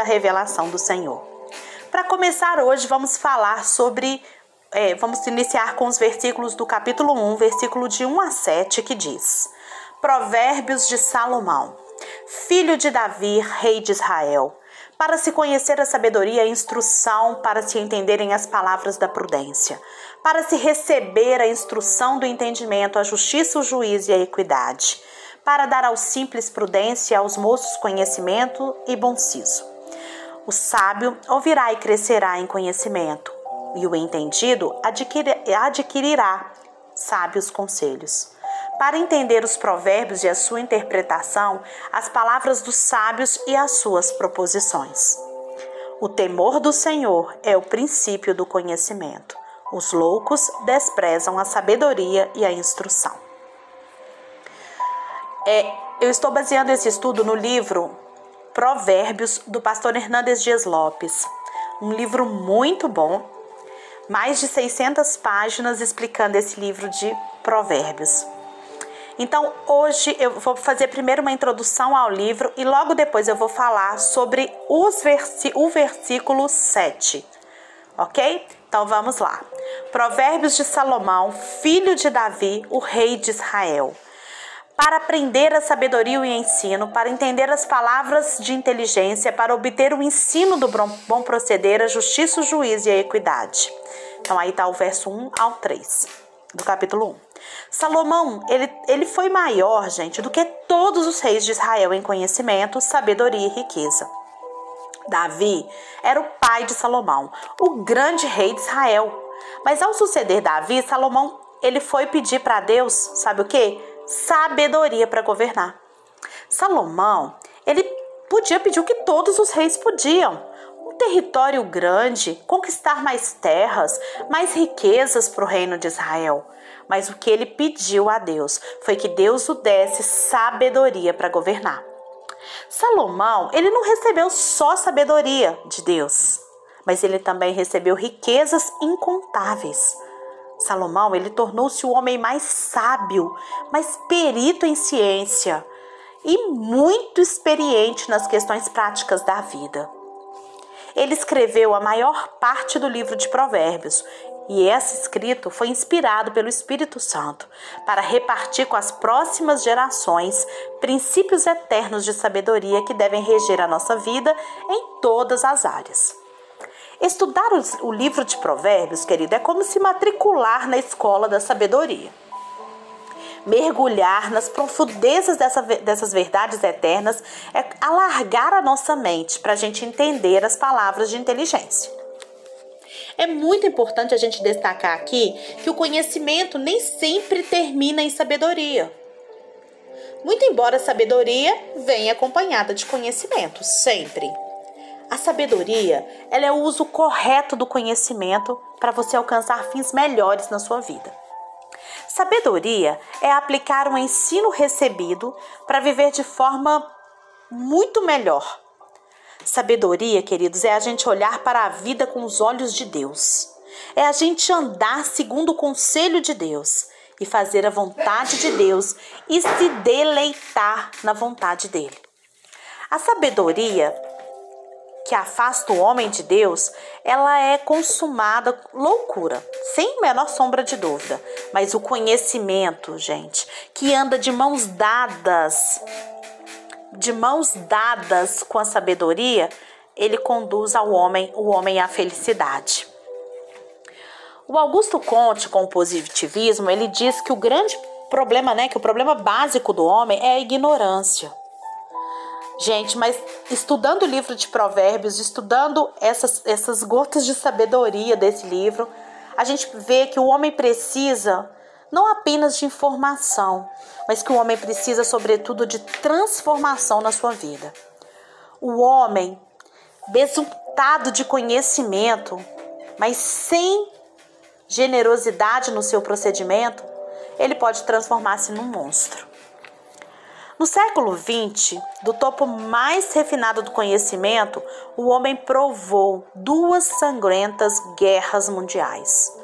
da revelação do Senhor. Para começar hoje, vamos falar sobre. É, vamos iniciar com os versículos do capítulo 1, versículo de 1 a 7, que diz: Provérbios de Salomão, filho de Davi, rei de Israel, para se conhecer a sabedoria e a instrução, para se entenderem as palavras da prudência, para se receber a instrução do entendimento, a justiça, o juízo e a equidade, para dar aos simples prudência aos moços conhecimento e bom siso. O sábio ouvirá e crescerá em conhecimento, e o entendido adquirirá sábios conselhos. Para entender os provérbios e a sua interpretação, as palavras dos sábios e as suas proposições. O temor do Senhor é o princípio do conhecimento. Os loucos desprezam a sabedoria e a instrução. É, eu estou baseando esse estudo no livro Provérbios do pastor Hernandes Dias Lopes. Um livro muito bom, mais de 600 páginas explicando esse livro de Provérbios. Então, hoje eu vou fazer primeiro uma introdução ao livro e logo depois eu vou falar sobre o versículo 7. Ok? Então vamos lá. Provérbios de Salomão, filho de Davi, o rei de Israel. Para aprender a sabedoria e o ensino, para entender as palavras de inteligência, para obter o ensino do bom proceder, a justiça, o juízo e a equidade. Então aí está o verso 1 ao 3 do capítulo 1. Salomão, ele, ele foi maior, gente, do que todos os reis de Israel em conhecimento, sabedoria e riqueza. Davi era o pai de Salomão, o grande rei de Israel. Mas ao suceder Davi, Salomão, ele foi pedir para Deus, sabe o que? Sabedoria para governar. Salomão, ele podia pedir o que todos os reis podiam, um território grande, conquistar mais terras, mais riquezas para o reino de Israel. Mas o que ele pediu a Deus foi que Deus o desse sabedoria para governar. Salomão, ele não recebeu só sabedoria de Deus, mas ele também recebeu riquezas incontáveis. Salomão, ele tornou-se o homem mais sábio, mais perito em ciência e muito experiente nas questões práticas da vida. Ele escreveu a maior parte do livro de Provérbios e esse escrito foi inspirado pelo Espírito Santo para repartir com as próximas gerações princípios eternos de sabedoria que devem reger a nossa vida em todas as áreas. Estudar o livro de Provérbios, querido, é como se matricular na escola da sabedoria. Mergulhar nas profundezas dessa, dessas verdades eternas é alargar a nossa mente para a gente entender as palavras de inteligência. É muito importante a gente destacar aqui que o conhecimento nem sempre termina em sabedoria. Muito embora a sabedoria venha acompanhada de conhecimento, sempre. A sabedoria, ela é o uso correto do conhecimento para você alcançar fins melhores na sua vida. Sabedoria é aplicar um ensino recebido para viver de forma muito melhor, Sabedoria, queridos, é a gente olhar para a vida com os olhos de Deus. É a gente andar segundo o conselho de Deus e fazer a vontade de Deus e se deleitar na vontade dele. A sabedoria que afasta o homem de Deus, ela é consumada loucura, sem menor sombra de dúvida. Mas o conhecimento, gente, que anda de mãos dadas de mãos dadas com a sabedoria, ele conduz ao homem, o homem à felicidade. O Augusto Conte, com o positivismo, ele diz que o grande problema, né, que o problema básico do homem é a ignorância. Gente, mas estudando o livro de Provérbios, estudando essas, essas gotas de sabedoria desse livro, a gente vê que o homem precisa não apenas de informação, mas que o homem precisa, sobretudo, de transformação na sua vida. O homem, besuntado de conhecimento, mas sem generosidade no seu procedimento, ele pode transformar-se num monstro. No século XX, do topo mais refinado do conhecimento, o homem provou duas sangrentas guerras mundiais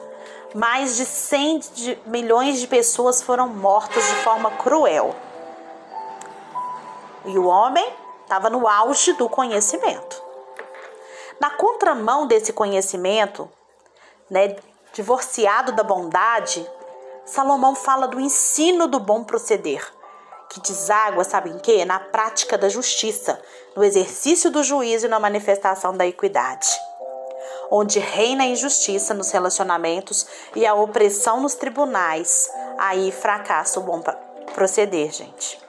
mais de 100 milhões de pessoas foram mortas de forma cruel. E o homem estava no auge do conhecimento. Na contramão desse conhecimento, né, divorciado da bondade, Salomão fala do ensino do bom proceder, que deságua, sabe em quê? Na prática da justiça, no exercício do juízo e na manifestação da equidade. Onde reina a injustiça nos relacionamentos e a opressão nos tribunais, aí fracassa o bom proceder, gente.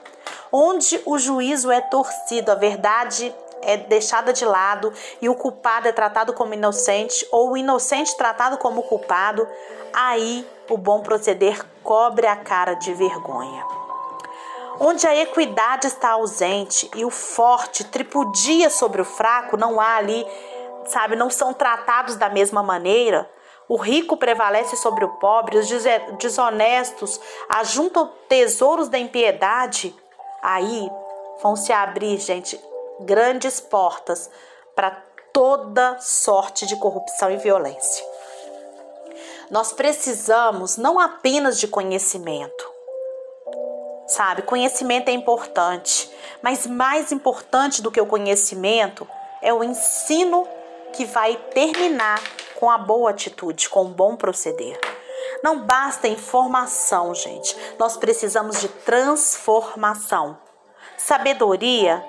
Onde o juízo é torcido, a verdade é deixada de lado e o culpado é tratado como inocente ou o inocente tratado como culpado, aí o bom proceder cobre a cara de vergonha. Onde a equidade está ausente e o forte tripudia sobre o fraco, não há ali, sabe, não são tratados da mesma maneira. O rico prevalece sobre o pobre, os desonestos ajuntam tesouros da impiedade. Aí vão se abrir, gente, grandes portas para toda sorte de corrupção e violência. Nós precisamos não apenas de conhecimento, sabe? Conhecimento é importante, mas mais importante do que o conhecimento é o ensino que vai terminar com a boa atitude, com o bom proceder. Não basta informação, gente. Nós precisamos de transformação. Sabedoria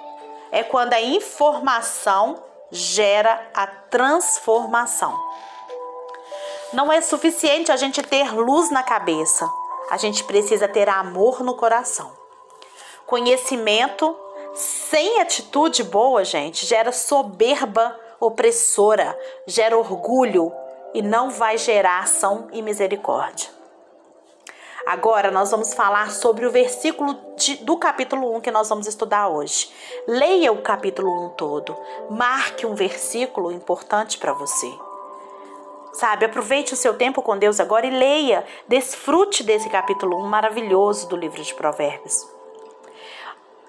é quando a informação gera a transformação. Não é suficiente a gente ter luz na cabeça, a gente precisa ter amor no coração. Conhecimento sem atitude boa, gente, gera soberba opressora, gera orgulho e não vai gerar ação e misericórdia. Agora nós vamos falar sobre o versículo de, do capítulo 1 que nós vamos estudar hoje. Leia o capítulo 1 todo. Marque um versículo importante para você. Sabe, aproveite o seu tempo com Deus agora e leia, desfrute desse capítulo 1 maravilhoso do livro de Provérbios.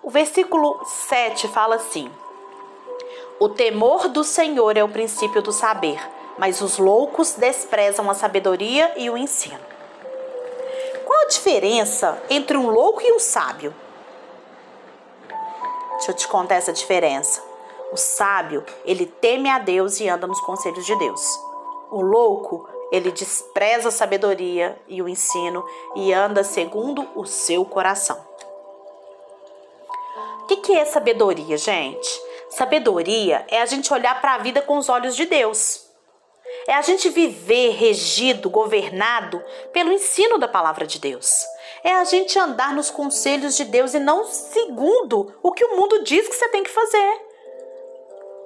O versículo 7 fala assim: O temor do Senhor é o princípio do saber, mas os loucos desprezam a sabedoria e o ensino. Qual a diferença entre um louco e um sábio? Deixa eu te contar essa diferença. O sábio, ele teme a Deus e anda nos conselhos de Deus. O louco, ele despreza a sabedoria e o ensino e anda segundo o seu coração. O que, que é sabedoria, gente? Sabedoria é a gente olhar para a vida com os olhos de Deus. É a gente viver regido, governado pelo ensino da palavra de Deus. É a gente andar nos conselhos de Deus e não segundo o que o mundo diz que você tem que fazer.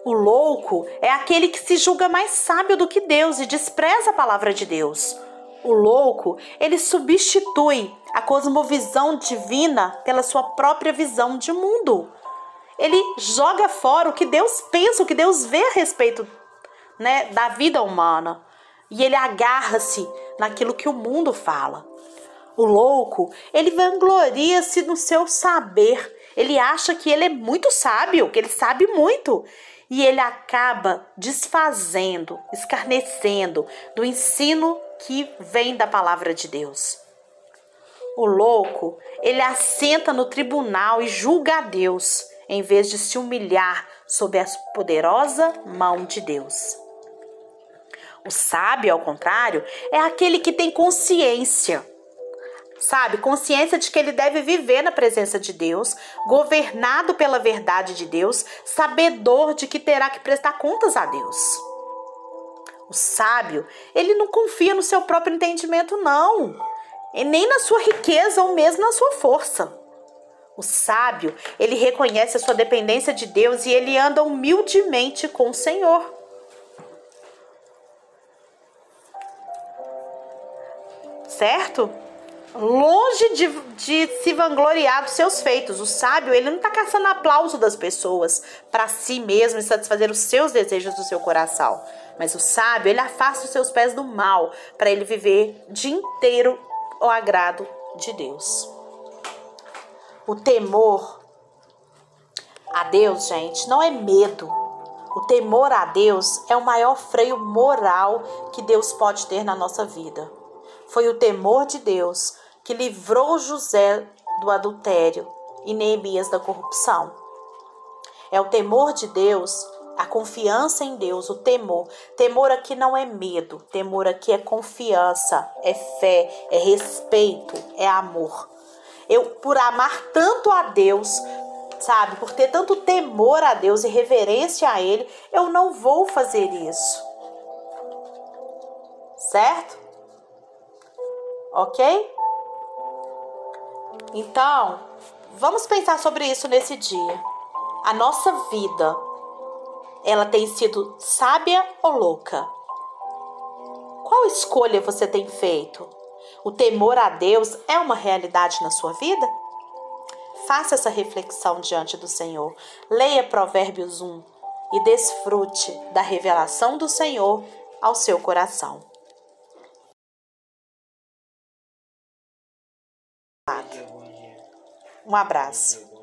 O louco é aquele que se julga mais sábio do que Deus e despreza a palavra de Deus. O louco, ele substitui a cosmovisão divina pela sua própria visão de mundo. Ele joga fora o que Deus pensa, o que Deus vê a respeito né, da vida humana. E ele agarra-se naquilo que o mundo fala. O louco, ele vangloria-se no seu saber. Ele acha que ele é muito sábio, que ele sabe muito. E ele acaba desfazendo, escarnecendo do ensino que vem da palavra de Deus. O louco, ele assenta no tribunal e julga a Deus, em vez de se humilhar sob a poderosa mão de Deus. O sábio, ao contrário, é aquele que tem consciência. Sabe, consciência de que ele deve viver na presença de Deus, governado pela verdade de Deus, sabedor de que terá que prestar contas a Deus. O sábio, ele não confia no seu próprio entendimento, não, e nem na sua riqueza ou mesmo na sua força. O sábio, ele reconhece a sua dependência de Deus e ele anda humildemente com o Senhor. certo? Longe de, de se vangloriar dos seus feitos. O sábio, ele não está caçando aplauso das pessoas para si mesmo e satisfazer os seus desejos do seu coração. Mas o sábio, ele afasta os seus pés do mal para ele viver dia inteiro o agrado de Deus. O temor a Deus, gente, não é medo. O temor a Deus é o maior freio moral que Deus pode ter na nossa vida. Foi o temor de Deus que livrou José do adultério e Neemias da corrupção. É o temor de Deus A confiança em Deus, o temor. Temor aqui não é medo, temor aqui é confiança, é fé, é respeito, é amor. Eu, por amar tanto a Deus, sabe, por ter tanto temor a Deus e reverência a Ele, eu não vou fazer isso. Certo? Ok? Então, vamos pensar sobre isso nesse dia. A nossa vida, ela tem sido sábia ou louca? Qual escolha você tem feito? O temor a Deus é uma realidade na sua vida? Faça essa reflexão diante do Senhor. Leia Provérbios 1 e desfrute da revelação do Senhor ao seu coração. Um abraço.